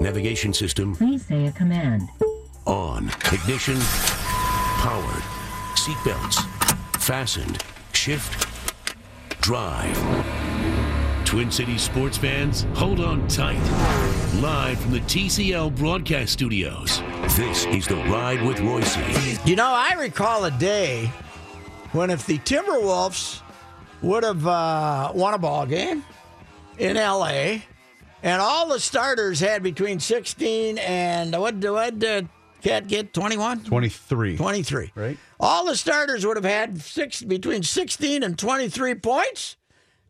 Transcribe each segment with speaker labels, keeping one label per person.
Speaker 1: Navigation system
Speaker 2: Please say a command.
Speaker 1: on. Ignition powered. Seatbelts fastened. Shift drive. Twin Cities sports fans, hold on tight. Live from the TCL broadcast studios. This is the Ride with Reusse.
Speaker 3: You know, I recall a day when if the Timberwolves would have uh, won a ball game in L.A. and all the starters had between 16 and what do what did Cat get 21?
Speaker 4: 23.
Speaker 3: 23.
Speaker 4: Right.
Speaker 3: All the starters would have had six between 16 and 23 points.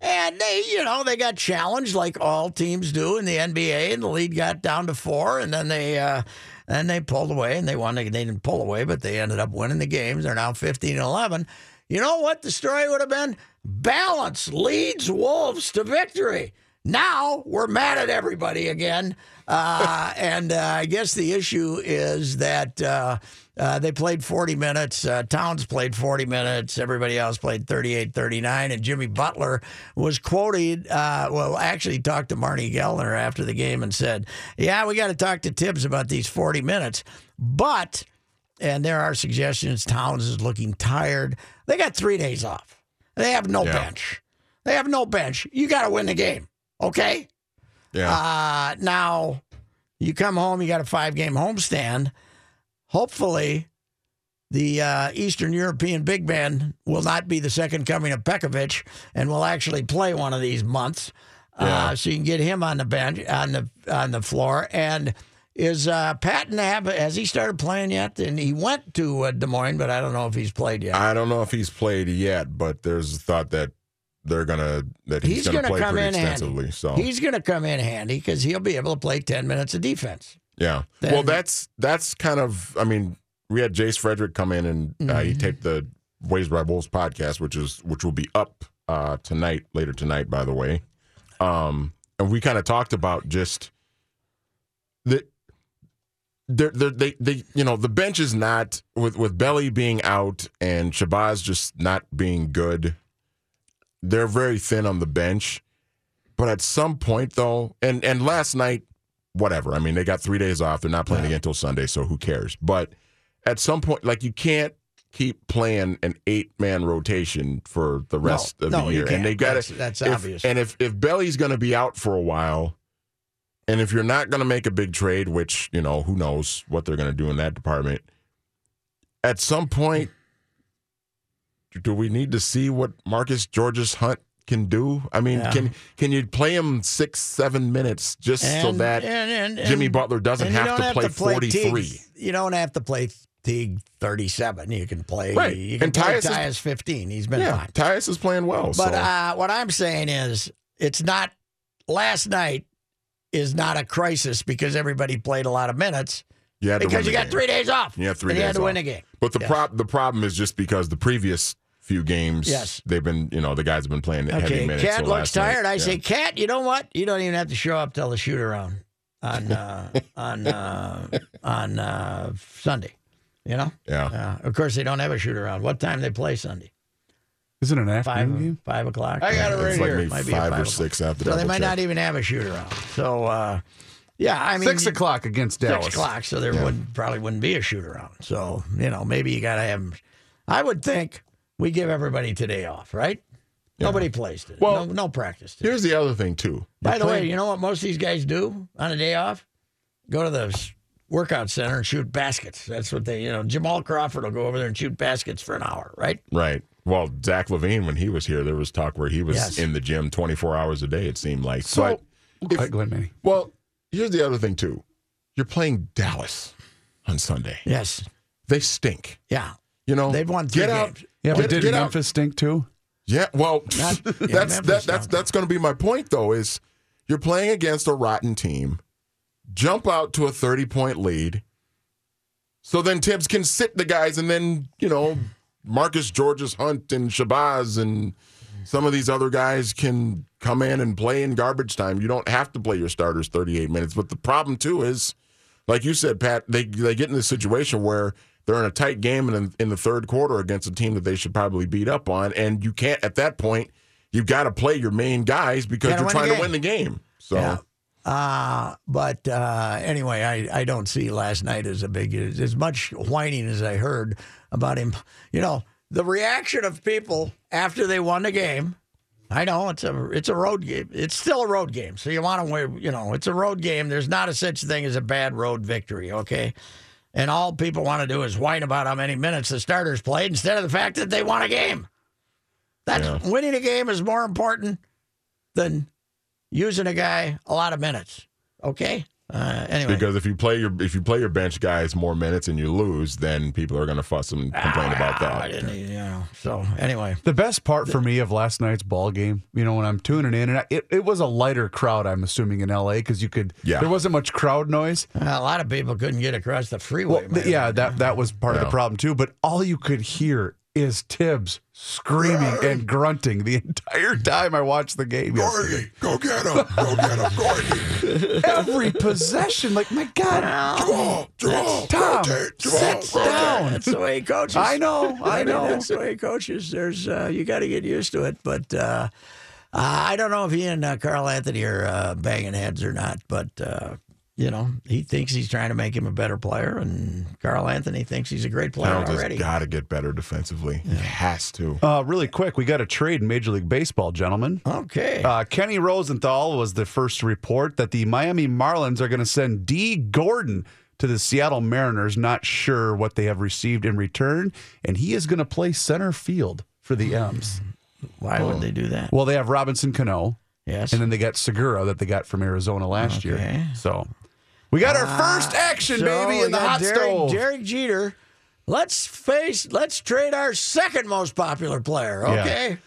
Speaker 3: And they, you know, they got challenged like all teams do in the NBA, and the lead got down to four, and then they, uh, and they pulled away, and they won. They didn't pull away, but they ended up winning the games. They're now 15 and 11. You know what the story would have been? Balance leads Wolves to victory. Now we're mad at everybody again. Uh, and uh, I guess the issue is that uh, uh, they played 40 minutes. Uh, Towns played 40 minutes. Everybody else played 38 39. And Jimmy Butler was quoted, uh, well, actually talked to Marnie Gellner after the game and said, Yeah, we got to talk to Thibs about these 40 minutes. But, and there are suggestions, Towns is looking tired. They got three days off, they have no
Speaker 5: Yeah.
Speaker 3: bench. They have no bench. You got to win the game, okay?
Speaker 5: Yeah.
Speaker 3: Uh, now, you come home, you got a five game homestand. Hopefully, the uh, Eastern European big man will not be the second coming of Pekovic and will actually play one of these months. Uh, so you can get him on the bench, on the on the floor. And is uh, Patton have has he started playing yet? And he went to uh, Des Moines, but I don't know if he's played yet.
Speaker 5: I don't know if he's played yet, but there's a thought that they're gonna that he's,
Speaker 3: he's
Speaker 5: gonna,
Speaker 3: going to
Speaker 5: play
Speaker 3: come
Speaker 5: pretty
Speaker 3: in
Speaker 5: extensively.
Speaker 3: handy.
Speaker 5: So
Speaker 3: He's going to come in handy because he'll be able to play ten minutes of defense.
Speaker 5: yeah.
Speaker 3: Then-
Speaker 5: well, that's that's kind of. I mean, we had Jace Frederick come in and uh,
Speaker 3: Mm-hmm.
Speaker 5: he taped the Ways by Wolves podcast, which is which will be up uh, tonight, later tonight, by the way. Um, and we kind of talked about just that. They're, they're, they they you know the bench is not with with Belly being out and Shabazz just not being good. They're very thin on the bench, but at some point though, and and last night, whatever. I mean, they got three days off. They're not playing again until Sunday, so who cares? But at some point, like you can't keep playing an eight man rotation for the rest of
Speaker 3: no,
Speaker 5: the year, and they've got
Speaker 3: That's-
Speaker 5: to.
Speaker 3: that's
Speaker 5: if-
Speaker 3: obvious.
Speaker 5: And if if Belly's going to be out for a while, and if you're not going to make a big trade, which, you know, who knows what they're going to do in that department, at some point, do we need to see what Marcus Georges Hunt can do? I mean,
Speaker 3: Yeah.
Speaker 5: can can you play him six, seven minutes just so that
Speaker 3: and- and-
Speaker 5: Jimmy Butler doesn't
Speaker 3: and you
Speaker 5: have to play
Speaker 3: play
Speaker 5: 43?
Speaker 3: You don't have to play Teague 37. You can play.
Speaker 5: Right.
Speaker 3: You can
Speaker 5: And
Speaker 3: play
Speaker 5: Tyus is-
Speaker 3: 15. He's been
Speaker 5: Yeah,
Speaker 3: fine.
Speaker 5: Tyus is playing well.
Speaker 3: But
Speaker 5: so.
Speaker 3: uh, what I'm saying is, it's not. Last night is not a crisis because everybody played a lot of minutes
Speaker 5: you
Speaker 3: because you got
Speaker 5: game.
Speaker 3: three days off.
Speaker 5: You have three
Speaker 3: and you
Speaker 5: days
Speaker 3: had to
Speaker 5: off.
Speaker 3: win a game.
Speaker 5: But the
Speaker 3: Yes.
Speaker 5: prob the problem is just because the previous few games,
Speaker 3: Yes.
Speaker 5: they've been you know the guys have been playing heavy
Speaker 3: Okay,
Speaker 5: minutes.
Speaker 3: Cat
Speaker 5: so
Speaker 3: looks
Speaker 5: last night-
Speaker 3: tired. I
Speaker 5: yeah.
Speaker 3: say, Cat, you know what? You don't even have to show up till the shoot around on uh, on uh, on uh, Sunday. You know.
Speaker 5: yeah.
Speaker 3: Uh, of course, they don't have a shoot around. What time they play Sunday?
Speaker 4: Is it an
Speaker 3: Five
Speaker 4: afternoon game?
Speaker 3: five o'clock.
Speaker 4: I got it right
Speaker 5: it's like
Speaker 4: here.
Speaker 5: maybe
Speaker 3: Might be
Speaker 5: five,
Speaker 3: five
Speaker 5: or
Speaker 3: o'clock.
Speaker 5: six after
Speaker 3: So they might
Speaker 5: check.
Speaker 3: not even have a shoot around. So uh, yeah, I mean
Speaker 4: Six o'clock against Dallas.
Speaker 3: Six o'clock. So there
Speaker 5: Yeah.
Speaker 3: would probably wouldn't be a shoot around. So you know maybe you got to have. 'em- I would think we give everybody today off, right? Nobody plays today.
Speaker 5: Well,
Speaker 3: no, no practice. Today.
Speaker 5: Here's the other thing too.
Speaker 3: By
Speaker 5: You're
Speaker 3: the way, you know what most of these guys do on a day off? go to the workout center and shoot baskets. That's what they, you know, Jamal Crawford will go over there and shoot baskets for an hour, right?
Speaker 5: Right. Well, Zach LaVine, when he was here, there was talk where he was
Speaker 3: Yes.
Speaker 5: in the gym 24 hours a day, it seemed like.
Speaker 4: So,
Speaker 5: but if-
Speaker 4: Hi, Glenn Manny.
Speaker 5: well, here's the other thing, too. You're playing Dallas on Sunday.
Speaker 3: Yes.
Speaker 5: They stink.
Speaker 3: Yeah.
Speaker 5: You know,
Speaker 3: They've won three
Speaker 5: get out.
Speaker 3: Games.
Speaker 4: Yeah, but did
Speaker 5: get out.
Speaker 4: Memphis stink too?
Speaker 5: Yeah, well,
Speaker 3: Not- yeah,
Speaker 5: that's that, that's that's going to be my point though. Is you're playing against a rotten team, jump out to a 30 point lead, so then Thibs can sit the guys, and then you know Marcus Georges Hunt and Shabazz and some of these other guys can come in and play in garbage time. You don't have to play your starters 38 minutes. But the problem too is, like you said, Pat, they they get in this situation where they're in a tight game in, in the third quarter against a team that they should probably beat up on, and you can't at that point. You've got to play your main guys because
Speaker 3: Gotta
Speaker 5: you're trying to win the game. So
Speaker 3: Yeah. Uh, but uh, anyway, I, I don't see last night as a big as, as much whining as I heard about him. You know, the reaction of people after they won the game. I know it's a it's a road game. It's still a road game, so you want to win. You know, it's a road game. There's not a such thing as a bad road victory. Okay. And all people want to do is whine about how many minutes the starters played instead of the fact that they won a game. That's
Speaker 5: Yeah.
Speaker 3: winning a game is more important than using a guy a lot of minutes. Okay. Uh, anyway,
Speaker 5: because if you play your if you play your bench guys more minutes and you lose, then people are going to fuss and complain about
Speaker 3: Ah, I
Speaker 5: that.
Speaker 3: didn't, you know. So anyway,
Speaker 4: The best part for me of last night's ball game, you know, when I'm tuning in, and I, it, it was a lighter crowd, I'm assuming in LA, because you could,
Speaker 5: Yeah.
Speaker 4: there wasn't much crowd noise.
Speaker 3: a lot of people couldn't get across the freeway.
Speaker 4: Well, yeah, that that was part of the problem too. But all you could hear is Thibs screaming and grunting the entire time I watched the game yesterday.
Speaker 5: go get him! Go get him, Gordy!
Speaker 4: Every possession, like my God,
Speaker 5: Jamal, Jamal,
Speaker 4: Tom,
Speaker 5: rotate,
Speaker 4: sit down.
Speaker 3: That's the way he coaches.
Speaker 4: I know, I
Speaker 3: mean,
Speaker 4: know.
Speaker 3: That's the way he coaches. There's uh, you got to get used to it. But uh, I don't know if he and uh, Karl-Anthony are uh, banging heads or not. But uh, you know, he thinks he's trying to make him a better player, and Karl-Anthony thinks he's a great player
Speaker 5: Towns has
Speaker 3: already.
Speaker 5: got to get better defensively. He has to.
Speaker 4: Uh, really quick, we got a trade in Major League Baseball, gentlemen.
Speaker 3: Okay.
Speaker 4: Uh, Kenny Rosenthal was the first to report that the Miami Marlins are going to send Dee Gordon to the Seattle Mariners. Not sure what they have received in return, and he is going to play center field for the M's.
Speaker 3: Why would they do that?
Speaker 4: Well, they have Robinson Cano,
Speaker 3: Yes.
Speaker 4: and then they got Segura that they got from Arizona last
Speaker 3: Okay.
Speaker 4: year. So we got our ah, first action,
Speaker 3: So
Speaker 4: baby, in the hot
Speaker 3: Derek,
Speaker 4: stove.
Speaker 3: Derek Jeter. Let's face. Let's trade our second most popular player.
Speaker 4: Yeah.
Speaker 3: Okay.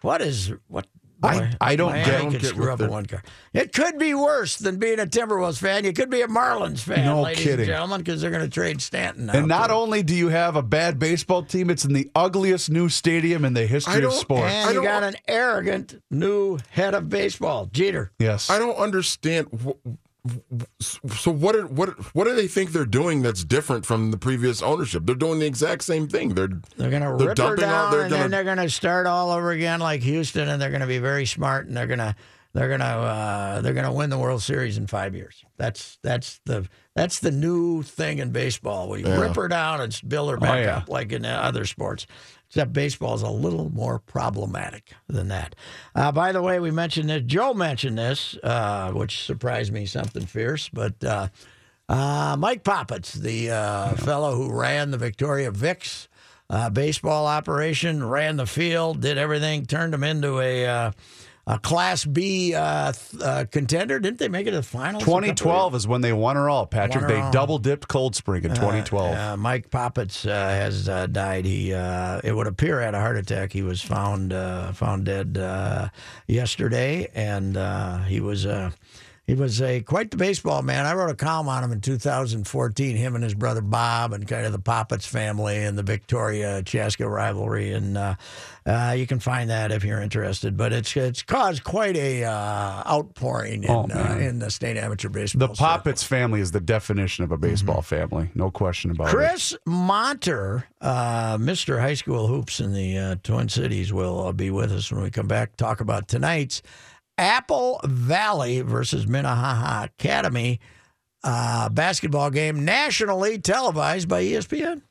Speaker 3: What is what?
Speaker 4: I-
Speaker 3: boy,
Speaker 4: I don't
Speaker 3: Miami
Speaker 4: get-
Speaker 3: could
Speaker 5: get
Speaker 3: screw up
Speaker 5: the-
Speaker 3: one car. It could be worse than being a Timberwolves fan. You could be a Marlins fan,
Speaker 4: No
Speaker 3: ladies
Speaker 4: kidding.
Speaker 3: and gentlemen, because they're going to trade Stanton.
Speaker 4: and not
Speaker 3: too.
Speaker 4: only do you have a bad baseball team, it's in the ugliest new stadium in the history of sports.
Speaker 3: and
Speaker 5: I
Speaker 3: you got an arrogant new head of baseball, Jeter.
Speaker 4: yes.
Speaker 5: I don't understand. wh- wh- So what? Are, what? What do they think they're doing that's different from the previous ownership? They're doing the exact same thing. They're
Speaker 3: They're going to rip her down,
Speaker 5: all- they're
Speaker 3: and
Speaker 5: gonna-
Speaker 3: then they're going to start all over again like Houston, and they're going to be very smart, and they're going to they're going to uh, they're going to win the World Series in five years. That's that's the that's the new thing in baseball. We rip her down and build her back
Speaker 4: yeah.
Speaker 3: up like in other sports. Except baseball is a little more problematic than that. Uh, by the way, we mentioned this. Joe mentioned this, uh, which surprised me something fierce. But uh, uh, Mike Poppets, the uh, fellow who ran the Victoria Vics uh, baseball operation, ran the field, did everything, turned them into a, uh, a Class B uh, th- uh, contender. Didn't they make it to the finals? a couple of
Speaker 4: 2012 is when they won her all, Patrick. They
Speaker 3: all.
Speaker 4: double dipped Cold Spring in 2012.
Speaker 3: Uh, Mike Poppets uh, has uh, died. He, uh, it would appear, had a heart attack. He was found uh, found dead uh, yesterday, and uh, he was uh, he was a quite the baseball man. I wrote a column on him in 2014. Him and his brother Bob, and kind of the Poppets family and the Victoria Chaska rivalry, and uh, uh, you can find that if you're interested. But it's it's caused quite a uh, outpouring in,
Speaker 4: Oh,
Speaker 3: uh, in the state amateur baseball.
Speaker 4: the
Speaker 3: circle.
Speaker 4: Poppets family is the definition of a baseball family. No question about it.
Speaker 3: Chris Monter, uh, Mr. High School Hoops in the uh, Twin Cities, will uh, be with us when we come back. Talk about tonight's Apple Valley versus Minnehaha Academy uh, basketball game, nationally televised by ESPN.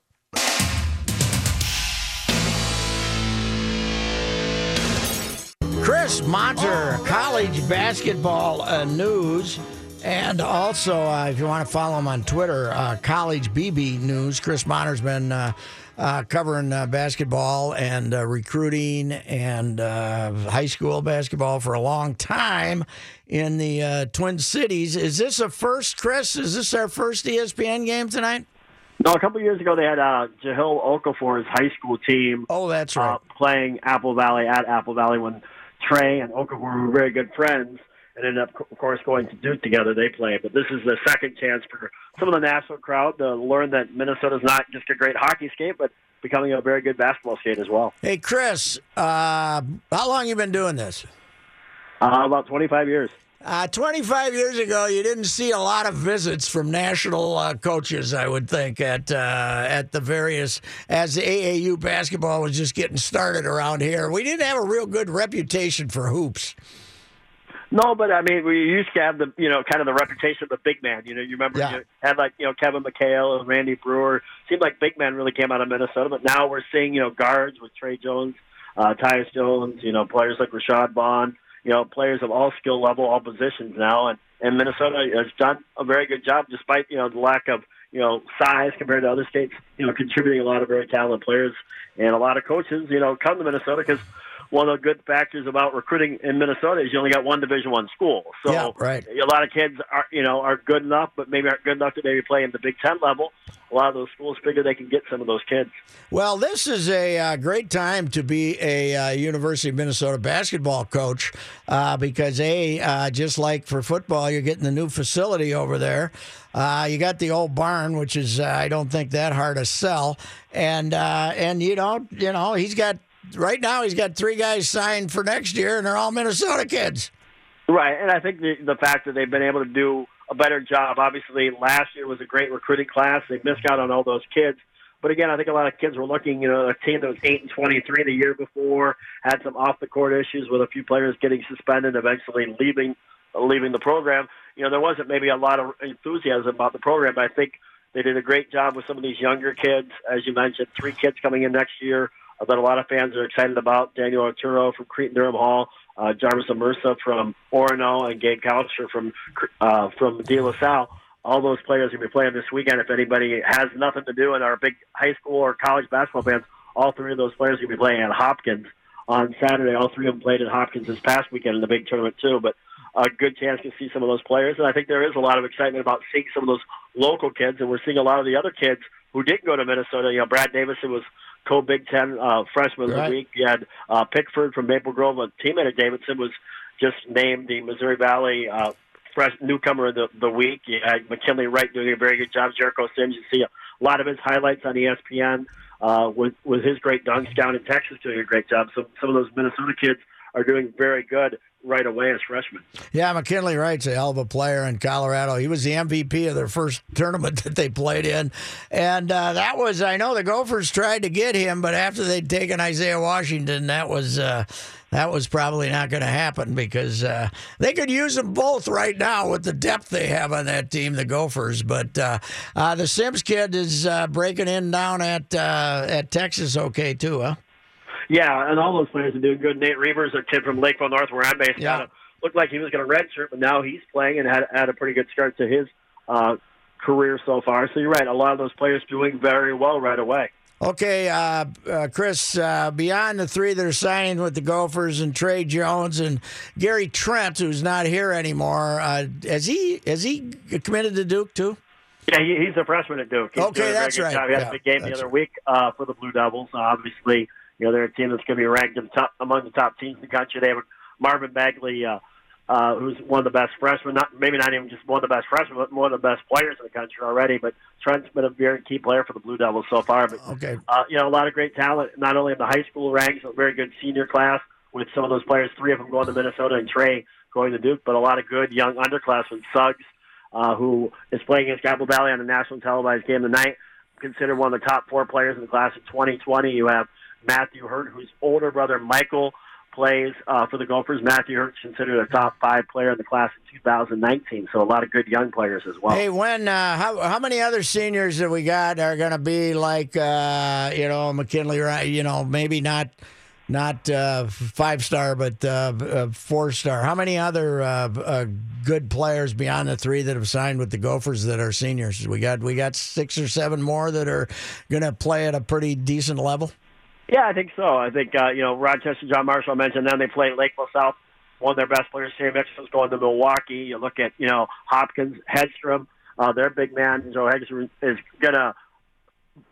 Speaker 3: Chris Monter, college basketball uh, news. And also, uh, if you want to follow him on Twitter, uh, College BB News. Chris Monter's been uh, covering uh, basketball and uh, recruiting and uh, high school basketball for a long time in the uh, Twin Cities. Is this a first, Chris? Is this our first ESPN game tonight?
Speaker 2: No, a couple years ago they had uh, Jahlil Okafor's high school team
Speaker 3: Oh, that's right.
Speaker 2: uh, playing Apple Valley at Apple Valley when Trey and Okafor were very good friends and ended up, of course, going to Duke together. They play, but this is the second chance for some of the national crowd to learn that Minnesota's not just a great hockey skate, but becoming a very good basketball skate as well.
Speaker 3: Hey, Chris, uh, how long you been doing this?
Speaker 2: Uh, about 25 years.
Speaker 3: Uh, 25 years ago, you didn't see a lot of visits from national uh, coaches, I would think, at uh, at the various, as the AAU basketball was just getting started around here. We didn't have a real good reputation for hoops.
Speaker 2: No, but I mean, we used to have the, you know, kind of the reputation of the big man. You know, you remember
Speaker 3: Yeah.
Speaker 2: you had like, you know, Kevin McHale and Randy Breuer. Seemed like big men really came out of Minnesota, but now we're seeing, you know, guards with Tre Jones, uh, Tyus Jones, you know, players like Rashad Vaughn, you know, players of all skill level, all positions now, and and Minnesota has done a very good job despite you know the lack of you know size compared to other states. You know, contributing a lot of very talented players and a lot of coaches. You know, come to Minnesota because one of the good factors about recruiting in Minnesota is you only got one Division One school. So
Speaker 3: Yeah, right.
Speaker 2: a lot of kids are you know are good enough, but maybe aren't good enough to maybe play in the Big Ten level. A lot of those schools figure they can get some of those kids.
Speaker 3: Well, this is a uh, great time to be a uh, University of Minnesota basketball coach uh, because, A, uh, just like for football, you're getting the new facility over there. Uh, you got the old barn, which is, uh, I don't think that hard to sell. And, uh, and you know, you know, he's got, right now, he's got three guys signed for next year, and they're all Minnesota kids.
Speaker 2: Right, and I think the the fact that they've been able to do a better job. Obviously, last year was a great recruiting class. They missed out on all those kids. But again, I think a lot of kids were looking, you know, a team that was eight and twenty-three the year before had some off-the-court issues with a few players getting suspended, eventually leaving leaving the program. You know, there wasn't maybe a lot of enthusiasm about the program. But I think they did a great job with some of these younger kids, as you mentioned, three kids coming in next year uh, that a lot of fans are excited about. Daniel Oturu from Cretin-Derham Hall, uh, Jarvis Omersa from Orono, and Gabe Kalscheur from uh, from De La Salle. All those players are going to be playing this weekend. If anybody has nothing to do and are big high school or college basketball fans, all three of those players are going to be playing at Hopkins on Saturday. All three of them played at Hopkins this past weekend in the big tournament too. But a good chance to see some of those players, and I think there is a lot of excitement about seeing some of those local kids, and we're seeing a lot of the other kids who didn't go to Minnesota. You know, Brad Davison was co-Big Ten uh, freshman of the week. You had uh, Pickford from Maple Grove, a teammate of Davison, was just named the Missouri Valley uh, fresh newcomer of the, the week. You had McKinley Wright doing a very good job. Jericho Sims, you see a lot of his highlights on ESPN uh, with with his great dunks down in Texas doing a great job. So some of those Minnesota kids are doing very good right away as freshmen.
Speaker 3: Yeah, McKinley Wright's a hell of a player in Colorado. He was the MVP of their first tournament that they played in. And uh, that was, I know the Gophers tried to get him, but after they'd taken Isaiah Washington, that was. Uh, that was probably not going to happen because uh, they could use them both right now with the depth they have on that team, the Gophers. But uh, uh, the Sims kid is uh, breaking in down at uh, at Texas, okay too, huh?
Speaker 2: Yeah, and all those players are doing good. Nate Reuvers, a kid from Lakeville North, where I'm based,
Speaker 3: Yeah.
Speaker 2: of looked like he was going to redshirt, but now he's playing and had had a pretty good start to his uh, career so far. So you're right, a lot of those players doing very well right away.
Speaker 3: Okay, uh, uh, Chris, uh, beyond the three that are signing with the Gophers and Tre Jones and Gary Trent, who's not here anymore, uh, has he has he committed to Duke too?
Speaker 2: Yeah, he, he's a freshman at Duke. He's
Speaker 3: Okay, that's right.
Speaker 2: Job. He had
Speaker 3: Yeah,
Speaker 2: a big game the other
Speaker 3: right.
Speaker 2: week uh, for the Blue Devils. Obviously, you know they're a team that's going to be ranked in top among the top teams in the country. They have Marvin Bagley, uh, uh, who's one of the best freshmen. Not maybe not even just one of the best freshmen, but one of the best players in the country already. But Trent's been a very key player for the Blue Devils so far. But
Speaker 3: Okay.
Speaker 2: uh, you know, a lot of great talent, not only in the high school ranks, a very good senior class with some of those players, three of them going to Minnesota and Tre going to Duke, but a lot of good young underclassmen. Suggs, uh, who is playing against Apple Valley on a national televised game tonight, considered one of the top four players in the class of 2020. You have Matthew Hurt, whose older brother Michael plays uh, for the Gophers. Matthew Hurt's considered a top five player in the class of 2019. So a lot of good young players as well.
Speaker 3: Hey, when uh, how how many other seniors that we got are going to be like uh, you know McKinley? Right? You know, maybe not not uh, five star, but uh, uh, four star. How many other good players beyond the three that have signed with the Gophers that are seniors? We got we got six or seven more that are going to play at a pretty decent level.
Speaker 2: Yeah, I think so. I think uh, you know Rochester. John Marshall mentioned them. They play Lakeville South. One of their best players, Sam Mitchell's going to Milwaukee. You look at you know Hopkins, Hedstrom. Uh, their big man, Joe Hedstrom, is gonna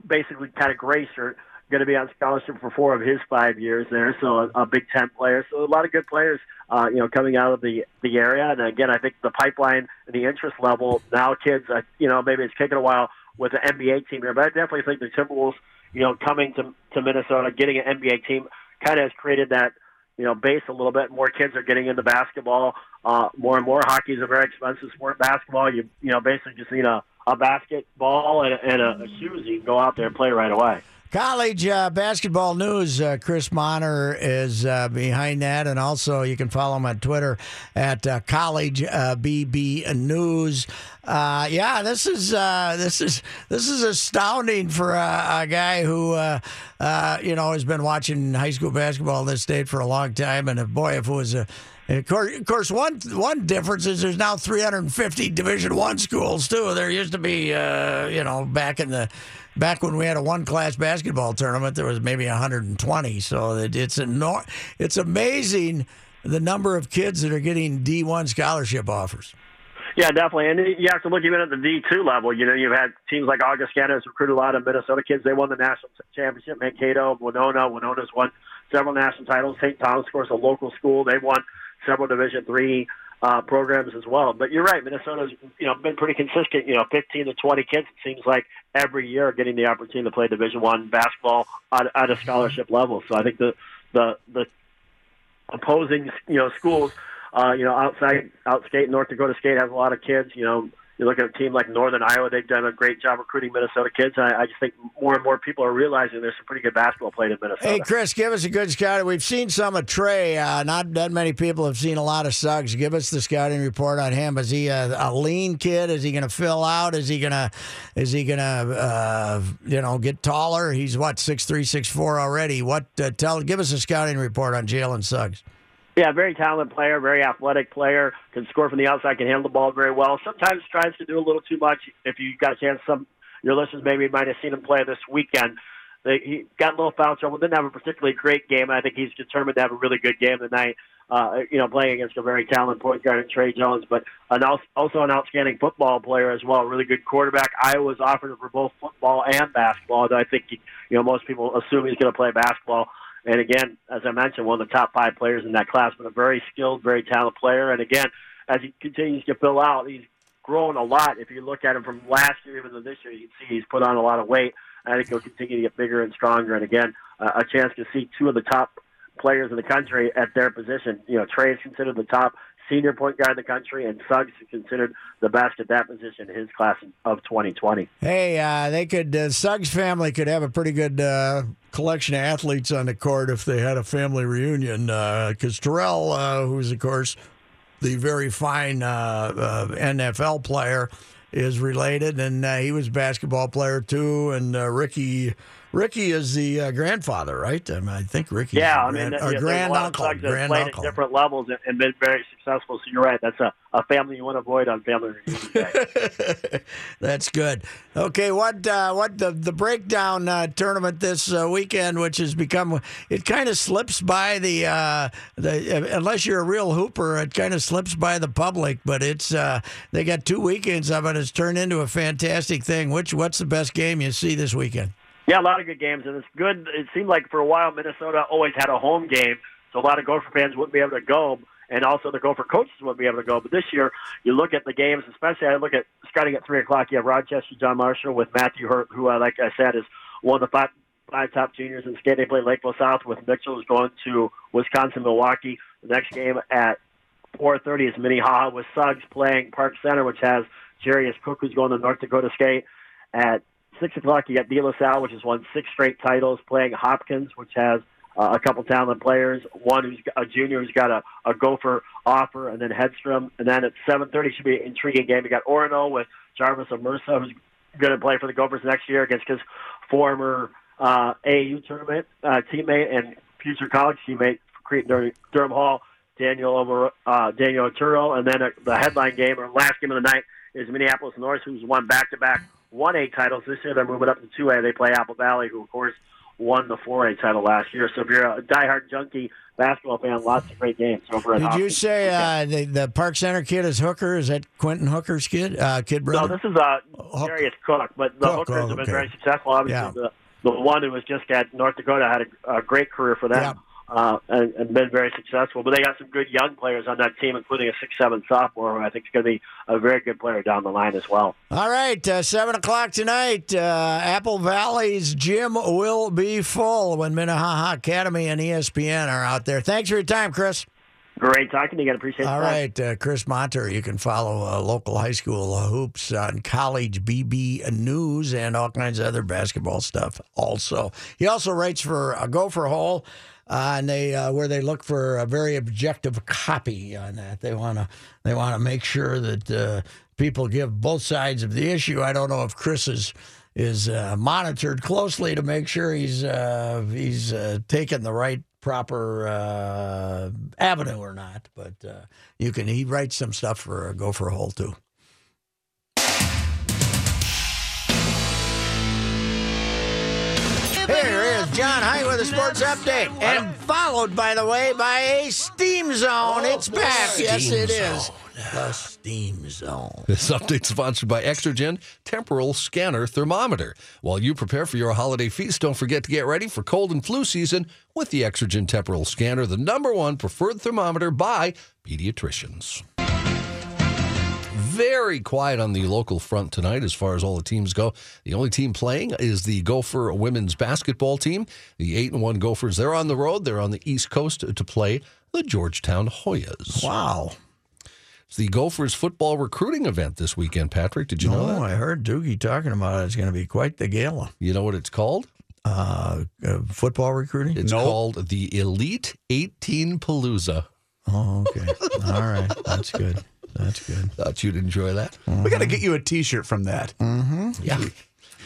Speaker 2: basically kind of grace or going to be on scholarship for four of his five years there. So a, a Big Ten player. So a lot of good players, uh, you know, coming out of the the area. And again, I think the pipeline and the interest level now, kids, uh, you know, maybe it's taken a while with the NBA team here, but I definitely think the Timberwolves, you know, coming to to Minnesota, getting an NBA team, kind of has created that you know base a little bit. More kids are getting into basketball. Uh, more and more hockey is a very expensive sport. Basketball, you you know, basically just need a a basketball and, and a, a go out there and play right away.
Speaker 3: College uh, basketball news. Uh, Chris Monter is uh, behind that, and also you can follow him on Twitter at uh, College BB uh, News. Uh, yeah, this is this is this is astounding for a, a guy who you know has been watching high school basketball in this state for a long time, and if, boy, if it was a of course, of course, one one difference is there's now 350 Division One schools too. There used to be, uh, you know, back in the back when we had a one class basketball tournament, there was maybe 120. So it, it's a it's amazing the number of kids that are getting D1 scholarship offers.
Speaker 2: Yeah, definitely. And you have to look even at the D2 level. You know, you've had teams like Augustana has recruited a lot of Minnesota kids. They won the national championship. Mankato, Winona. Winona's won several national titles. St. Thomas, of course, a local school. They won several Division three uh, programs as well. But you're right, Minnesota's you know been pretty consistent. You know, 15 to 20 kids. It seems like every year getting the opportunity to play Division one basketball at, at a scholarship level. So I think the the the opposing you know schools, uh, you know outside outstate North Dakota State has a lot of kids. You know you look at a team like Northern Iowa; they've done a great job recruiting Minnesota kids. I, I just think more and more people are realizing there's some pretty good basketball played in Minnesota.
Speaker 3: Hey, Chris, give us a good scout. We've seen some of Tre. Uh, not that many people have seen a lot of Suggs. Give us the scouting report on him. Is he a, a lean kid? Is he going to fill out? Is he going to is he to uh, you know get taller? He's what six three six four already. What uh, tell? Give us a scouting report on Jalen Suggs.
Speaker 2: Yeah, very talented player, very athletic player, can score from the outside, can handle the ball very well. Sometimes tries to do a little too much. If you got a chance, some your listeners maybe might have seen him play this weekend. They, he got a little foul trouble, didn't have a particularly great game. I think he's determined to have a really good game tonight. Uh, you know, playing against a very talented point guard, Tre Jones, but an, also an outstanding football player as well. Really good quarterback. Iowa's offered him for both football and basketball. Though I think you know most people assume he's going to play basketball. And again, as I mentioned, one of the top five players in that class, but a very skilled, very talented player. And again, as he continues to fill out, he's grown a lot. If you look at him from last year even to this year, you can see he's put on a lot of weight. I think he'll continue to get bigger and stronger. And again, uh, a chance to see two of the top players in the country at their position. You know, Tre is considered the top senior point guard in the country, and Suggs is considered the best at that position in his class of 2020.
Speaker 3: Hey, uh, they could uh, Suggs family could have a pretty good uh, collection of athletes on the court if they had a family reunion. Because uh, Terrell, uh, who's of course the very fine uh, NFL player, is related, and he was a basketball player too, and Ricky. Ricky is the uh, grandfather, right? I, mean, I think Ricky.
Speaker 2: Yeah,
Speaker 3: I
Speaker 2: mean,
Speaker 3: yeah, grand uncle. Grand
Speaker 2: played
Speaker 3: uncle.
Speaker 2: at different levels and, and, been very successful. So you're right. That's a, a family you want to avoid on family reunion
Speaker 3: That's good. Okay, what uh, what the the breakdown uh, tournament this uh, weekend, which has become it kind of slips by the uh, the unless you're a real hooper, it kind of slips by the public. But it's uh, they got two weekends of it. It's turned into a fantastic thing. Which what's the best game you see this weekend?
Speaker 2: Yeah, a lot of good games, and it's good. It seemed like for a while Minnesota always had a home game, so a lot of Gopher fans wouldn't be able to go, and also the Gopher coaches wouldn't be able to go. But this year, you look at the games, especially I look at starting at three o'clock. You have Rochester John Marshall with Matthew Hurt, who, uh, like I said, is one of the five five top juniors in skate. They play Lakeville South with Mitchell, who's going to Wisconsin Milwaukee. The next game at 4:30 is Minnehaha with Suggs playing Park Center, which has Jarius Cook, who's going to North Dakota State. At six o'clock, you got De La Salle, which has won six straight titles, playing Hopkins, which has uh, a couple talented players. One who's a junior who's got a, a Gopher offer, and then Hedstrom. And then at 7:30 should be an intriguing game. You got Orono with Jarvis Omersa, who's going to play for the Gophers next year against his former uh, AAU tournament uh, teammate and future college teammate Cretin Dur- Derham Hall, Daniel over uh, Daniel Oturu, and then uh, the headline game or last game of the night is Minneapolis North, who's won back-to-back one A titles this year. They're moving up to two A. They play Apple Valley, who of course won the four A title last year. So if you're a diehard junkie basketball fan, lots of great games over at.
Speaker 3: Did you say uh, the, the Park Center kid is Hooker? Is that Quinton Hooker's kid? Uh, kid brother?
Speaker 2: No, this is uh,
Speaker 3: Hook-
Speaker 2: Darius Cook, but the
Speaker 3: Cook,
Speaker 2: Hookers
Speaker 3: oh,
Speaker 2: have been very successful. Obviously,
Speaker 3: Yeah.
Speaker 2: the the one who was just at North Dakota had a, a great career for them.
Speaker 3: Yeah.
Speaker 2: Uh, and, and been very successful, but they got some good young players on that team, including a six-seven sophomore who I think is going to be a very good player down the line as well.
Speaker 3: All right, uh, 7 o'clock tonight. Uh, Apple Valley's gym will be full when Minnehaha Academy and ESPN are out there. Thanks for your time, Chris.
Speaker 2: Great talking to you. Appreciate
Speaker 3: All
Speaker 2: the time.
Speaker 3: right, uh, Chris Monter. You can follow uh, local high school uh, hoops on College BB News and all kinds of other basketball stuff. Also, he also writes for uh, Gopher Hole, uh, and they uh, where they look for a very objective copy on that. They want to they want to make sure that uh, people give both sides of the issue. I don't know if Chris is is uh, monitored closely to make sure he's uh, he's uh, taking the right proper uh, avenue or not. But uh, you can he writes some stuff for Gopher Hole too. Here is John Height with a sports update, and followed, by the way, by a Steam Zone. it's oh, back. yes,
Speaker 6: Steam
Speaker 3: it is.
Speaker 6: Zone.
Speaker 3: The Steam Zone.
Speaker 6: This update sponsored by Exergen Temporal Scanner Thermometer. While you prepare for your holiday feast, don't forget to get ready for cold and flu season with the Exergen Temporal Scanner, the number one preferred thermometer by pediatricians. Very quiet on the local front tonight as far as all the teams go. The only team playing is the Gopher women's basketball team. The 8 and 1 Gophers, they're on the road. They're on the East Coast to play the Georgetown Hoyas.
Speaker 3: Wow.
Speaker 6: It's the Gophers football recruiting event this weekend, Patrick. Did you know
Speaker 3: Oh,
Speaker 6: that?
Speaker 3: I heard Doogie talking about it. It's going to be quite the gala.
Speaker 6: You know what it's called?
Speaker 3: Uh, uh, football recruiting?
Speaker 6: It's called the Elite 18 Palooza.
Speaker 3: Oh, okay. All right. That's good. That's good.
Speaker 6: Thought you'd enjoy that.
Speaker 4: We got to get you a T-shirt from that.
Speaker 6: Yeah.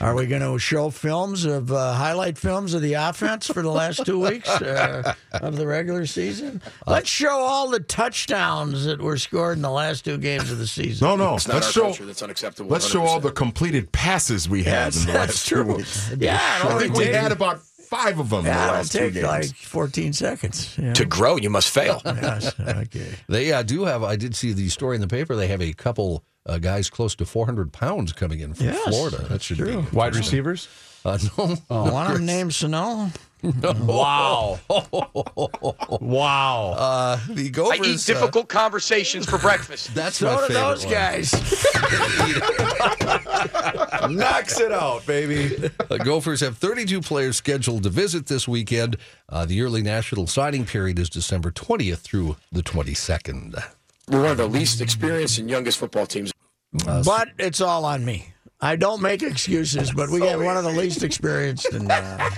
Speaker 3: Are we going to show films of uh, highlight films of the offense for the last two weeks uh, of the regular season? Let's show all the touchdowns that were scored in the last two games of the season.
Speaker 5: No, no.
Speaker 7: It's not
Speaker 5: let's
Speaker 7: our
Speaker 5: show.
Speaker 7: culture. That's unacceptable.
Speaker 5: Let's show all the completed passes we had in the last two weeks.
Speaker 3: Yeah, it
Speaker 5: I
Speaker 3: only
Speaker 5: think we
Speaker 3: take-
Speaker 5: had about five of them in the
Speaker 3: yeah, it'll
Speaker 5: last
Speaker 3: take
Speaker 5: games.
Speaker 3: like 14 seconds. Yeah.
Speaker 7: To grow, you must fail.
Speaker 3: yes. Okay.
Speaker 6: They uh, do have, I did see the story in the paper. They have a couple uh, guys close to 400 pounds coming in from
Speaker 3: Yes,
Speaker 6: Florida. That should
Speaker 3: true.
Speaker 6: be.
Speaker 4: Wide receivers.
Speaker 6: Uh, no.
Speaker 3: One of them named Sano.
Speaker 4: Wow. wow.
Speaker 6: Uh, the
Speaker 7: I
Speaker 6: Gophers.
Speaker 7: eat difficult conversations for breakfast.
Speaker 6: Uh, that's
Speaker 3: So
Speaker 6: my
Speaker 3: do
Speaker 6: favorite
Speaker 3: those
Speaker 6: one.
Speaker 3: guys.
Speaker 4: Knocks it out, baby.
Speaker 6: The Gophers have 32 players scheduled to visit this weekend. Uh, the early national signing period is December 20th through the 22nd.
Speaker 7: We're one of the least experienced and youngest football teams.
Speaker 3: but it's all on me. I don't make excuses, but we got one of the least experienced. And uh,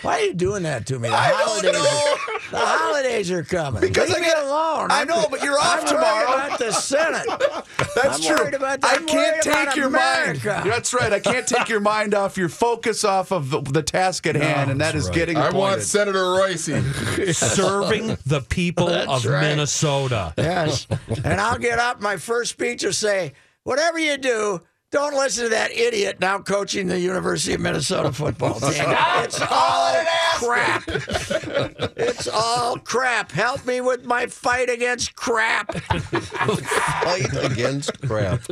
Speaker 3: why are you doing that to me? The holidays, are, the holidays are coming.
Speaker 4: Because
Speaker 3: Leave
Speaker 4: I
Speaker 3: me
Speaker 4: get-
Speaker 3: alone.
Speaker 4: I know, but you're off
Speaker 3: I'm
Speaker 4: tomorrow.
Speaker 3: Worried about the Senate.
Speaker 4: That's
Speaker 3: I'm
Speaker 4: true.
Speaker 3: about-
Speaker 4: I
Speaker 3: I'm
Speaker 4: can't take your
Speaker 3: America.
Speaker 4: mind. That's right. I can't take your mind off your focus off of the, the task at hand, and that is
Speaker 6: right.
Speaker 4: getting
Speaker 5: I want. Senator Reusse.
Speaker 8: serving the people of
Speaker 3: right.
Speaker 8: Minnesota.
Speaker 3: Yes. and I'll get up. My first speech will say, whatever you do, don't listen to that idiot now coaching the University of Minnesota football team. It's all crap. It's all crap. Help me with my fight against crap.
Speaker 6: Fight against crap.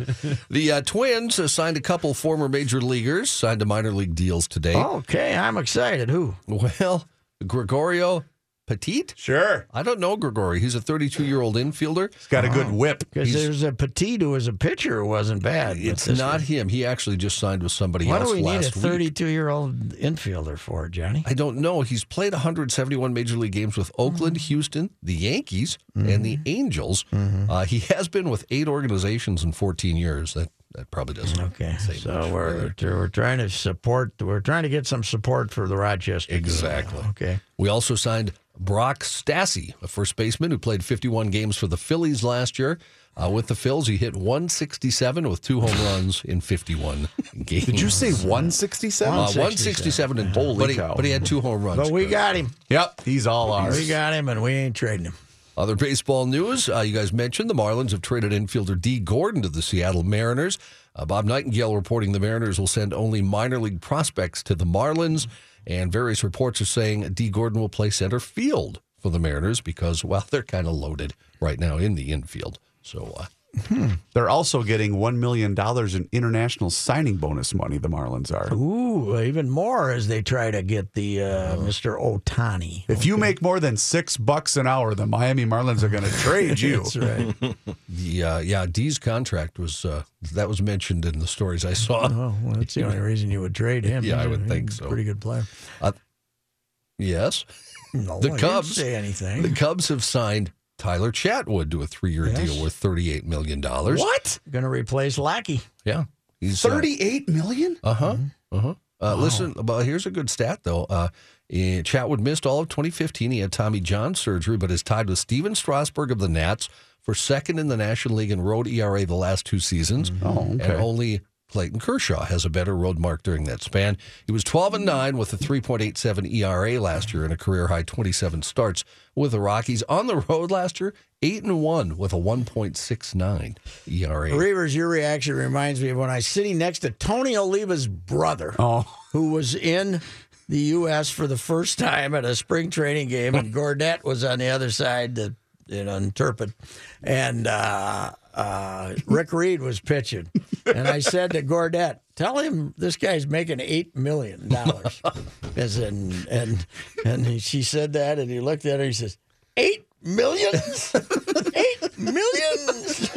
Speaker 6: The uh, Twins uh, signed a couple former major leaguers, signed to minor league deals today.
Speaker 3: Okay, I'm excited. Who?
Speaker 6: Well, Gregorio Petit?
Speaker 4: Sure.
Speaker 6: I don't know Gregorio. He's a 32 year old infielder.
Speaker 4: He's got a good whip.
Speaker 3: Because there's a Petit who was a pitcher who wasn't bad. but
Speaker 6: It's
Speaker 3: this
Speaker 6: not him. He actually just signed with somebody
Speaker 3: What
Speaker 6: else
Speaker 3: do we need a
Speaker 6: last week.
Speaker 3: 32 year old infielder for, Johnny?
Speaker 6: I don't know. He's played 171 major league games with Oakland,
Speaker 3: Mm-hmm.
Speaker 6: Houston, the Yankees, and the Angels. Uh, he has been with eight organizations in 14 years. That that probably doesn't.
Speaker 3: Okay,
Speaker 6: say much
Speaker 3: so
Speaker 6: for
Speaker 3: we're
Speaker 6: that.
Speaker 3: we're trying to support. We're trying to get some support for the Rochester. deal.
Speaker 6: Exactly.
Speaker 3: Okay.
Speaker 6: We also signed Brock Stassi, a first baseman who played 51 games for the Phillies last year. Uh, with the Phils, he hit 167 with two home runs in 51 games.
Speaker 4: Did you say 167?
Speaker 6: Uh, 167 and
Speaker 4: Holy
Speaker 6: but he,
Speaker 4: cow.
Speaker 6: but he had two home runs.
Speaker 3: But we got him.
Speaker 4: Yep, he's all ours.
Speaker 3: We got him, and we ain't trading him.
Speaker 6: Other baseball news, uh, you guys mentioned the Marlins have traded infielder Dee Gordon to the Seattle Mariners. Uh, Bob Nightingale reporting the Mariners will send only minor league prospects to the Marlins, and various reports are saying Dee Gordon will play center field for the Mariners because, well, they're kind of loaded right now in the infield. So, uh,
Speaker 4: They're also getting $1 million in international signing bonus money, the Marlins are.
Speaker 3: Ooh, even more as they try to get the uh, Mr. Otani.
Speaker 4: If you make more than six bucks an hour, the Miami Marlins are going to trade you.
Speaker 3: That's right.
Speaker 6: the uh, yeah, Dee's contract was uh, that was mentioned in the stories I saw.
Speaker 3: Oh, well, that's the only reason you would trade him.
Speaker 6: Yeah, I
Speaker 3: He's
Speaker 6: would think
Speaker 3: he's a
Speaker 6: so.
Speaker 3: Pretty good player.
Speaker 6: Yes,
Speaker 3: No,
Speaker 6: The
Speaker 3: I didn't
Speaker 6: Cubs-
Speaker 3: say anything.
Speaker 6: the Cubs have signed Tyler Chatwood to a three-year
Speaker 3: Yes.
Speaker 6: deal worth thirty-eight million dollars.
Speaker 4: What?
Speaker 3: Going to replace Lackey.
Speaker 6: Yeah, he's uh,
Speaker 4: 38 million?
Speaker 6: Uh huh.
Speaker 3: Mm-hmm.
Speaker 6: Uh huh. Uh, Listen, but here's a good stat though. Uh, eh, Chatwood missed all of 2015. He had Tommy John surgery, but is tied with Stephen Strasburg of the Nats for second in the National League in road ERA the last two seasons.
Speaker 4: Oh, okay.
Speaker 6: And only Clayton Kershaw has a better road mark during that span. He was 12 and 9 with a 3.87 ERA last year and a career high 27 starts with the Rockies. On the road last year, 8 and 1 with a 1.69 ERA.
Speaker 3: Reavers, your reaction reminds me of when I was sitting next to Tony Oliva's brother,
Speaker 4: Oh.
Speaker 3: who was in the U.S. for the first time at a spring training game, and Gordette was on the other side to you know, interpret, and uh, uh, Rick Reed was pitching, and I said to Gordette, "Tell him this guy's making eight million dollars," as in, and and she said that, and he looked at her, he says, eight millions, eight millions,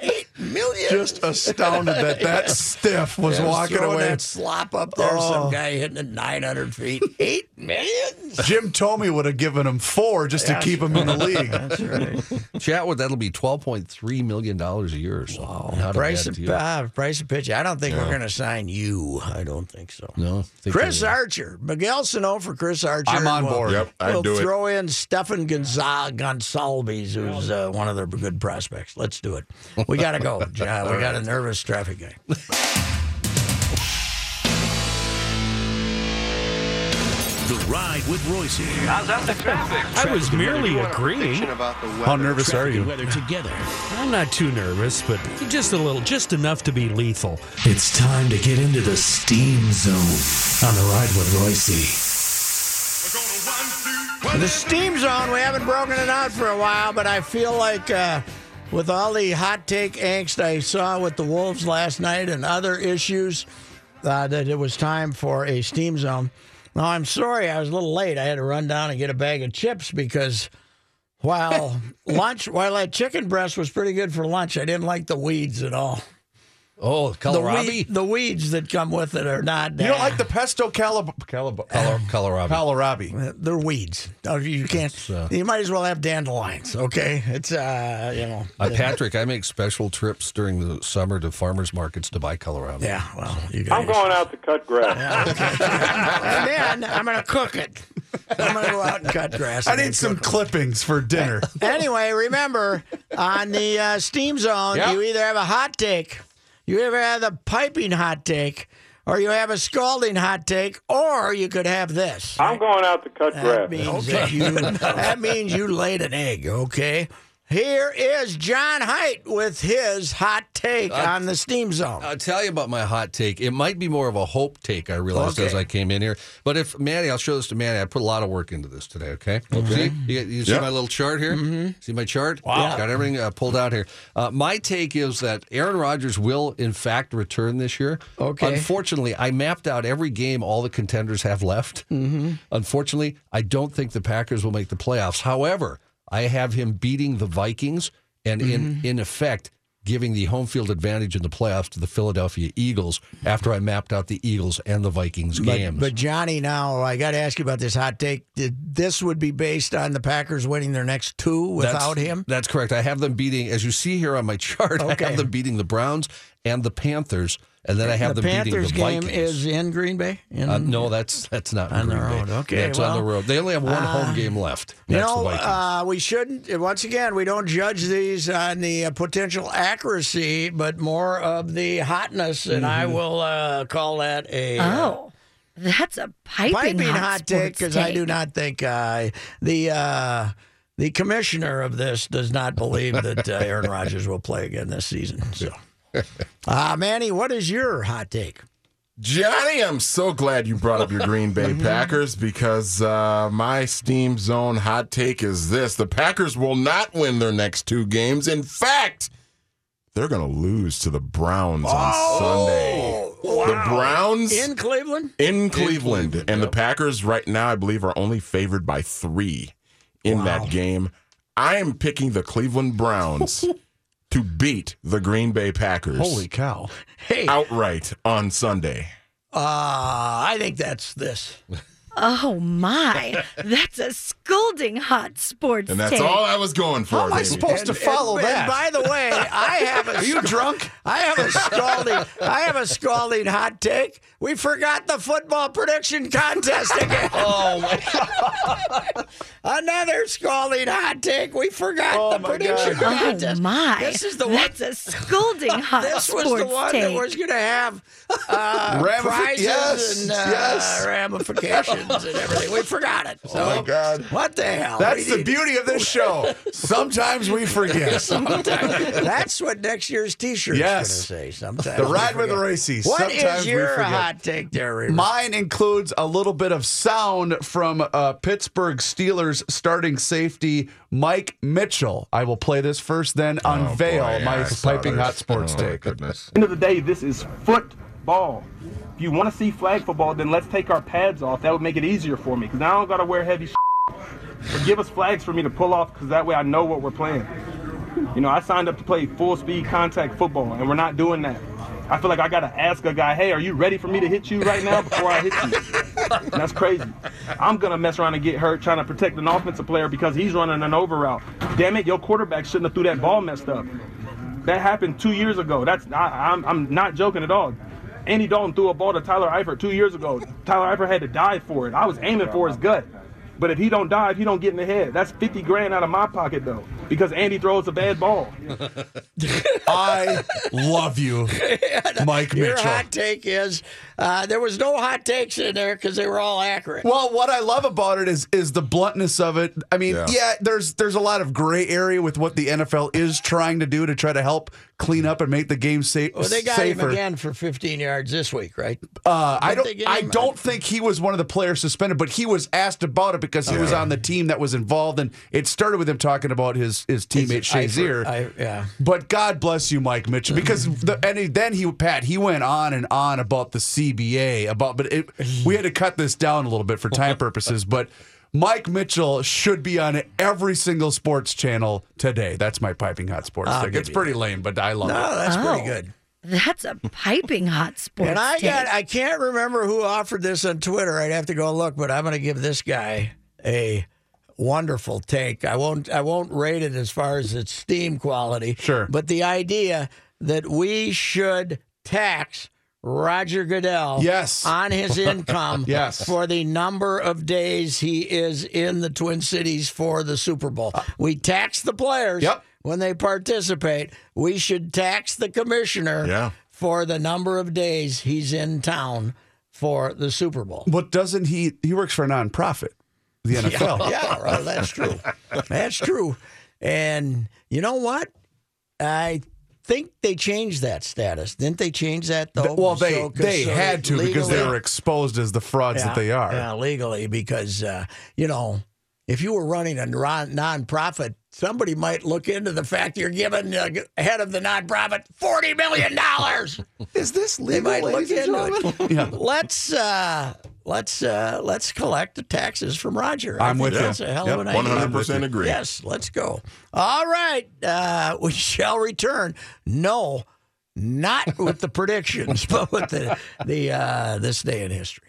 Speaker 3: eight millions."
Speaker 4: Just astounded that that stiff was
Speaker 3: Yeah,
Speaker 4: walking away.
Speaker 3: that slop up there.
Speaker 4: Oh.
Speaker 3: Some guy hitting it 900 feet. Eight.
Speaker 4: Jim Thome would have given him four just to keep him in the league.
Speaker 3: That's right.
Speaker 6: Chatwood, that'll be $12.3 million a year or so. Not a
Speaker 3: price
Speaker 6: bad
Speaker 3: of
Speaker 6: deal.
Speaker 3: uh, price of pitch. I don't think we're going to sign you. I don't think so.
Speaker 6: No. think
Speaker 3: Chris. Archer, Miguel Sano for Chris Archer.
Speaker 4: I'm on
Speaker 3: We'll-
Speaker 4: board.
Speaker 5: Yep, I'd
Speaker 3: we'll
Speaker 5: do it.
Speaker 3: throw in Stefan Gonzal- Gonsalves, who's uh, one of their good prospects. Let's do it. We got to go. John. We got a nervous traffic guy.
Speaker 1: The Ride with Reusse.
Speaker 8: I was merely agreeing.
Speaker 4: How nervous are you?
Speaker 1: Weather together.
Speaker 8: I'm not too nervous, but just a little, just enough to be lethal.
Speaker 9: It's time to get into the steam zone on the ride with Reusse.
Speaker 3: The steam zone, we haven't broken it out for a while, but I feel like uh, with all the hot take angst I saw with the Wolves last night and other issues, uh, that it was time for a steam zone. Now, I'm sorry I was a little late. I had to run down and get a bag of chips because while lunch, while that chicken breast was pretty good for lunch, I didn't like the weeds at all.
Speaker 6: Oh,
Speaker 3: The, weed, the weeds that come with it are not.
Speaker 4: You don't
Speaker 3: uh,
Speaker 4: like the pesto calab- calab-
Speaker 6: Color, Kohlrabi.
Speaker 4: kohlrabi?
Speaker 3: They're weeds. Oh, You can't.
Speaker 6: uh,
Speaker 3: you might as well have dandelions. Okay, it's uh, you know.
Speaker 6: Uh, Patrick, I make special trips during the summer to farmers markets to buy Kohlrabi.
Speaker 3: Yeah, well, you guys.
Speaker 10: I'm going out to cut grass.
Speaker 3: and then I'm going to cook it. I'm going to go out and cut grass.
Speaker 4: I need some
Speaker 3: cook 'em.
Speaker 4: clippings for dinner.
Speaker 3: Anyway, remember on the uh, steam zone,
Speaker 4: Yep.
Speaker 3: you either have a hot take, you either have the piping hot take, or you have a scalding hot take, or you could have this.
Speaker 10: I'm going out to cut
Speaker 3: That
Speaker 10: grass.
Speaker 3: means that you that means you laid an egg, okay? Here is John Height with his hot take on the steam zone.
Speaker 6: I'll tell you about my hot take. It might be more of a hope take, I realized
Speaker 3: Okay.
Speaker 6: as I came in here. But if Manny, I'll show this to Manny. I put a lot of work into this today, okay? See? You, you see
Speaker 5: Yep.
Speaker 6: my little chart here? Mm-hmm. See my chart? Wow. Got everything uh, pulled out here. Uh, my take is that Aaron Rodgers will, in fact, return this year.
Speaker 3: Okay.
Speaker 6: Unfortunately, I mapped out every game all the contenders have left. Mm-hmm. Unfortunately, I don't think the Packers will make the playoffs. However, I have him beating the Vikings and, in, mm-hmm. in effect, giving the home field advantage in the playoffs to the Philadelphia Eagles after I mapped out the Eagles and the Vikings
Speaker 3: But,
Speaker 6: games.
Speaker 3: but Johnny, now I got to ask you about this hot take. Did, this would be based on the Packers winning their next two without
Speaker 6: that's,
Speaker 3: him.
Speaker 6: That's correct. I have them beating, as you see here on my chart, I
Speaker 3: Okay.
Speaker 6: have them beating the Browns and the Panthers and then I have
Speaker 3: the
Speaker 6: them beating
Speaker 3: Panthers
Speaker 6: the
Speaker 3: game
Speaker 6: Vikings.
Speaker 3: is in Green Bay. In,
Speaker 6: Uh, no, that's that's not
Speaker 3: On
Speaker 6: in
Speaker 3: the
Speaker 6: Green Bay.
Speaker 3: road. Okay,
Speaker 6: that's on the
Speaker 3: well,
Speaker 6: road. They only have one
Speaker 3: uh,
Speaker 6: home game left.
Speaker 3: You know,
Speaker 6: the
Speaker 3: uh, we shouldn't. Once again, we don't judge these on the uh, potential accuracy, but more of the hotness, and I
Speaker 6: Mm-hmm.
Speaker 3: will uh, call that a uh,
Speaker 11: Oh, that's a piping,
Speaker 3: piping
Speaker 11: hot,
Speaker 3: hot take because I do not think uh, the uh, the commissioner of this does not believe that uh, Aaron Rodgers will play again this season. So, uh, Manny, what is your hot take?
Speaker 5: Johnny, I'm so glad you brought up your Green Bay Packers because uh, my Steam Zone hot take is this the Packers will not win their next two games. In fact, they're going to lose to the Browns on Sunday. The Browns
Speaker 3: In Cleveland?
Speaker 5: in Cleveland, and the Packers right now, I believe, are only favored by three in that game. I am picking the Cleveland Browns to beat the Green Bay Packers
Speaker 4: Holy cow.
Speaker 3: Hey,
Speaker 5: outright on Sunday.
Speaker 3: uh, I think that's this.
Speaker 11: Oh my, that's a scolding hot sports
Speaker 5: And that's
Speaker 11: take.
Speaker 5: all I was going for.
Speaker 4: How am I
Speaker 5: baby.
Speaker 4: supposed to follow
Speaker 3: and,
Speaker 4: that?
Speaker 3: And by the way, I have a
Speaker 4: Are you drunk?
Speaker 3: I have a scalding. I have a scalding hot take. We forgot the football prediction contest again. oh my! Another scalding hot take. We forgot
Speaker 4: Oh,
Speaker 3: the prediction
Speaker 4: God.
Speaker 11: Oh
Speaker 3: contest.
Speaker 11: my,
Speaker 3: This is the one.
Speaker 11: that's a scolding hot
Speaker 3: This was the one
Speaker 11: take.
Speaker 3: that was going to have uh,
Speaker 4: Ramifi-
Speaker 3: prizes
Speaker 4: yes,
Speaker 3: and uh,
Speaker 4: yes.
Speaker 3: ramifications and everything. We forgot it. So,
Speaker 4: Oh, my God.
Speaker 3: What the hell?
Speaker 4: That's
Speaker 3: We
Speaker 4: the
Speaker 3: need-
Speaker 4: beauty of this show. Sometimes we forget.
Speaker 3: That's what next year's T-shirt
Speaker 4: Yes.
Speaker 3: is going to say. Sometimes
Speaker 4: The ride with the
Speaker 3: forget.
Speaker 4: racies.
Speaker 3: What is
Speaker 4: Sometimes we
Speaker 3: your
Speaker 4: forget.
Speaker 3: hot take there, Reaver?
Speaker 4: Mine includes a little bit of sound from uh, Pittsburgh Steelers starting safety Mike Mitchell. I will play this first, then unveil
Speaker 5: Oh, boy,
Speaker 4: my piping hot sports
Speaker 5: Oh, my
Speaker 4: take.
Speaker 5: Goodness.
Speaker 12: end of the day, this is football. If you want to see flag football, then let's take our pads off. That would make it easier for me because now I don't got to wear heavy. Give us flags for me to pull off because that way I know what we're playing. You know, I signed up to play full speed contact football, and we're not doing that. I feel like I got to ask a guy, hey, are you ready for me to hit you right now before I hit you? And that's crazy. I'm going to mess around and get hurt trying to protect an offensive player because he's running an over route. Damn it, your quarterback shouldn't have threw that ball messed up. That happened two years ago. That's I, I'm, I'm not joking at all. Andy Dalton threw a ball to Tyler Eifert two years ago. Tyler Eifert had to dive for it. I was aiming for his gut. But if he don't dive, he don't get in the head. That's 50 grand out of my pocket though, because Andy throws a bad ball.
Speaker 4: I love you, Mike
Speaker 3: Your
Speaker 4: Mitchell.
Speaker 3: hot take is uh, there was no hot takes in there because they were all accurate.
Speaker 4: Well, what I love about it is is the bluntness of it. I mean, yeah.
Speaker 5: Yeah.
Speaker 4: there's there's a lot of gray area with what the NFL is trying to do to try to help clean up and make the game safe.
Speaker 3: Well, they got
Speaker 4: safer.
Speaker 3: him again for 15 yards this week, right?
Speaker 4: Uh, I don't. I don't think he was one of the players suspended, but he was asked about it because he was on the team that was involved, and it started with him talking about his his teammate Shazier.
Speaker 3: I, yeah.
Speaker 4: But God bless you, Mike Mitchell, because mm-hmm. the, and he, then he Pat he went on and on about the CBA about, but it, we had to cut this down a little bit for time purposes. But Mike Mitchell should be on every single sports channel today. That's my piping hot sports
Speaker 3: I'll
Speaker 4: thing. It's
Speaker 3: you
Speaker 4: pretty lame, but I love
Speaker 3: No,
Speaker 4: it.
Speaker 3: that's pretty
Speaker 11: Oh.
Speaker 3: good.
Speaker 11: That's a piping hot sports
Speaker 3: And I
Speaker 11: take.
Speaker 3: got I can't remember who offered this on Twitter. I'd have to go look, but I'm going to give this guy a wonderful take. I won't I won't rate it as far as its steam quality.
Speaker 4: Sure.
Speaker 3: But the idea that we should tax Roger Goodell
Speaker 4: Yes.
Speaker 3: on his income
Speaker 4: Yes.
Speaker 3: for the number of days he is in the Twin Cities for the Super Bowl. Uh, we tax the players
Speaker 4: Yep.
Speaker 3: when they participate. We should tax the commissioner
Speaker 5: Yeah.
Speaker 3: for the number of days he's in town for the Super Bowl.
Speaker 4: But doesn't he? He works for a nonprofit, the NFL.
Speaker 3: Yeah, well, that's true. That's true. And you know what? I think they changed that status. Didn't they change that though?
Speaker 4: Well, they
Speaker 3: So-
Speaker 4: they
Speaker 3: so
Speaker 4: had to because they were exposed as the frauds that they are.
Speaker 3: Yeah, legally, because uh, you know, if you were running a non- nonprofit, somebody might look into the fact you're giving the head of the nonprofit forty million dollars.
Speaker 4: Is this
Speaker 3: they
Speaker 4: legal,
Speaker 3: might look into it.
Speaker 4: Yeah.
Speaker 3: Let's uh, let's uh, let's collect the taxes from Roger. I
Speaker 4: I'm
Speaker 3: think
Speaker 4: with you.
Speaker 3: That's a hell
Speaker 4: Yep,
Speaker 3: of an idea.
Speaker 5: 100% agree.
Speaker 3: Yes, let's go. All right, uh, we shall return. No, not with the predictions, but with the the uh, this day in history.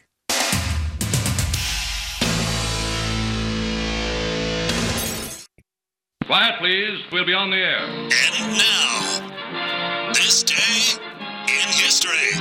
Speaker 13: Quiet, please. We'll be on the air.
Speaker 1: And now, this day in history.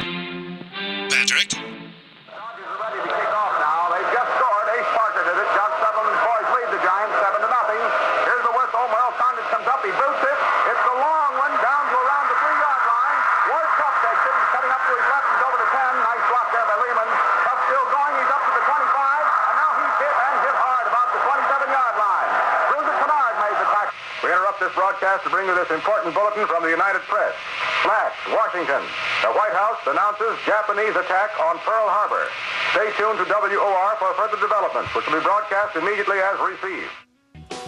Speaker 13: Patrick?
Speaker 14: Now they've just scored. Ace Parker did it. Jock Sutherland's boys lead the Giants seven to nothing. Here's the whistle. Merl Condit comes up. He boots it. It's a long one down to around the three-yard line. Ward Cuff takes it. He's cutting up to his left. He's over to 10. Nice block there by Lehman. Cuff still going. He's up to the 25. And now he's hit and hit hard about the 27-yard line. Bruiser Kinard made the tackle. We interrupt this broadcast to bring you this important bulletin from the United Press. Flash, Washington. The White House announces Japanese attack on Pearl Harbor. Stay tuned to WOR for further developments, which will be broadcast immediately as received.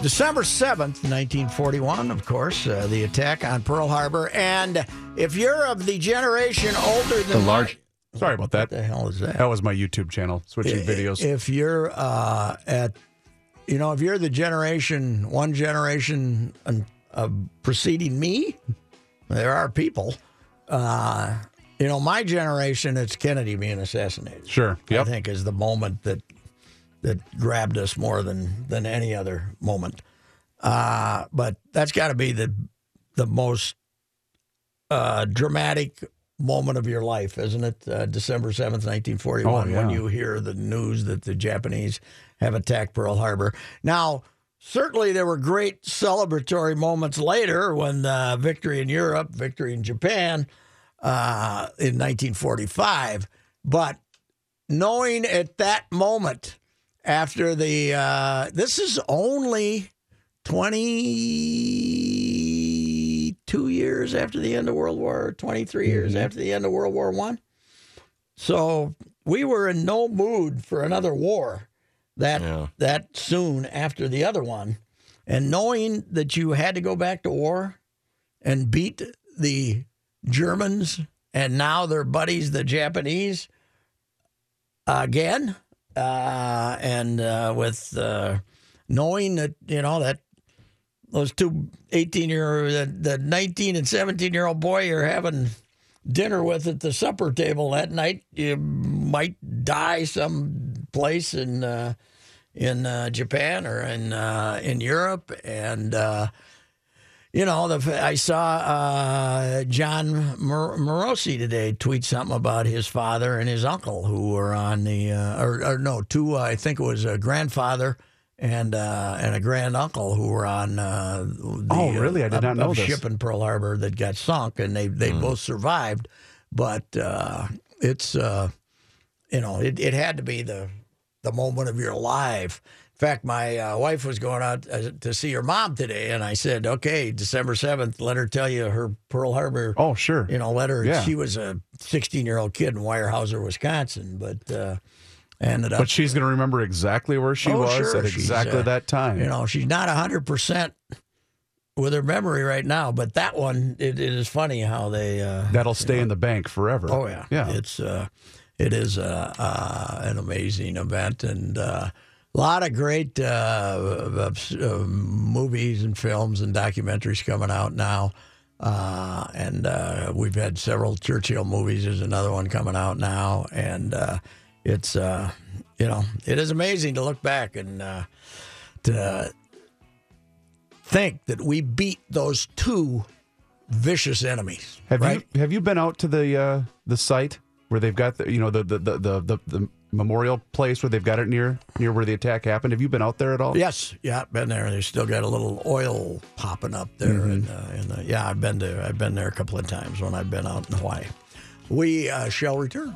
Speaker 3: December 7th, 1941, of course, uh, the attack on Pearl Harbor. And if you're of the generation older than
Speaker 4: The large.
Speaker 3: my-
Speaker 4: Sorry about that.
Speaker 3: What the hell is that?
Speaker 4: That was my YouTube channel switching
Speaker 3: I-
Speaker 4: videos.
Speaker 3: If you're uh, at, you know, if you're the generation, one generation uh, preceding me, there are people. Uh, you know, my generation, it's Kennedy being assassinated.
Speaker 4: Sure.
Speaker 3: I think is the moment that that grabbed us more than than any other moment. Uh, but that's got to be the the most uh, dramatic moment of your life, isn't it? Uh, December seventh,
Speaker 4: 1941,
Speaker 3: when
Speaker 4: yeah.
Speaker 3: you hear the news that the Japanese have attacked Pearl Harbor. Now. Certainly, there were great celebratory moments later when uh, victory in Europe, victory in Japan uh, in 1945. But knowing at that moment after the uh, this is only 22 years after the end of world war 23 years after the end of world war one. So we were in no mood for another war that
Speaker 6: Yeah.
Speaker 3: that soon after the other one. And knowing that you had to go back to war and beat the germans and now their buddies the japanese again, uh, and uh, with uh, knowing that you know that those two 18 year the, the 19 and 17 year old boy you're having dinner with at the supper table that night you might die someplace in uh, in uh, Japan or in uh, in Europe. And uh, you know, the, I saw uh, Jon Mor- Morosi today tweet something about his father and his uncle who were on the, uh, or, or no, two, I think it was a grandfather and uh, and a grand uncle who were on. Uh, the,
Speaker 4: Oh, really? I did
Speaker 3: uh,
Speaker 4: not know
Speaker 3: a
Speaker 4: this.
Speaker 3: ship in Pearl Harbor that got sunk, and they they both survived. But uh, it's uh, you know it, it had to be the the moment of your life. In fact, my uh, wife was going out uh, to see her mom today, and I said, "Okay, December seventh, let her tell you her Pearl Harbor."
Speaker 4: Oh, sure.
Speaker 3: You know, let her.
Speaker 4: Yeah.
Speaker 3: She was a sixteen-year-old kid in Weyerhaeuser, Wisconsin, but uh, ended up.
Speaker 4: But she's going to remember exactly where she
Speaker 3: Oh,
Speaker 4: was
Speaker 3: sure.
Speaker 4: at exactly
Speaker 3: uh,
Speaker 4: that time.
Speaker 3: You know, she's not hundred percent with her memory right now, but that one, it, it is funny how they. Uh,
Speaker 4: That'll stay in the bank forever.
Speaker 3: Oh yeah,
Speaker 4: Yeah.
Speaker 3: It's uh, it is uh, uh, an amazing event and uh, a lot of great uh, movies and films and documentaries coming out now. Uh, and uh, we've had several Churchill movies. There's another one coming out now, and uh, it's uh, you know it is amazing to look back and uh, to think that we beat those two vicious enemies.
Speaker 4: Have
Speaker 3: right?
Speaker 4: you have you been out to the uh, the site where they've got the you know the the, the the the memorial place where they've got it near near where the attack happened? Have you been out there at all?
Speaker 3: Yes, yeah, been there. They still got a little oil popping up there, and, uh, and uh, yeah, I've been there. I've been there a couple of times when I've been out in Hawaii. We uh, shall return.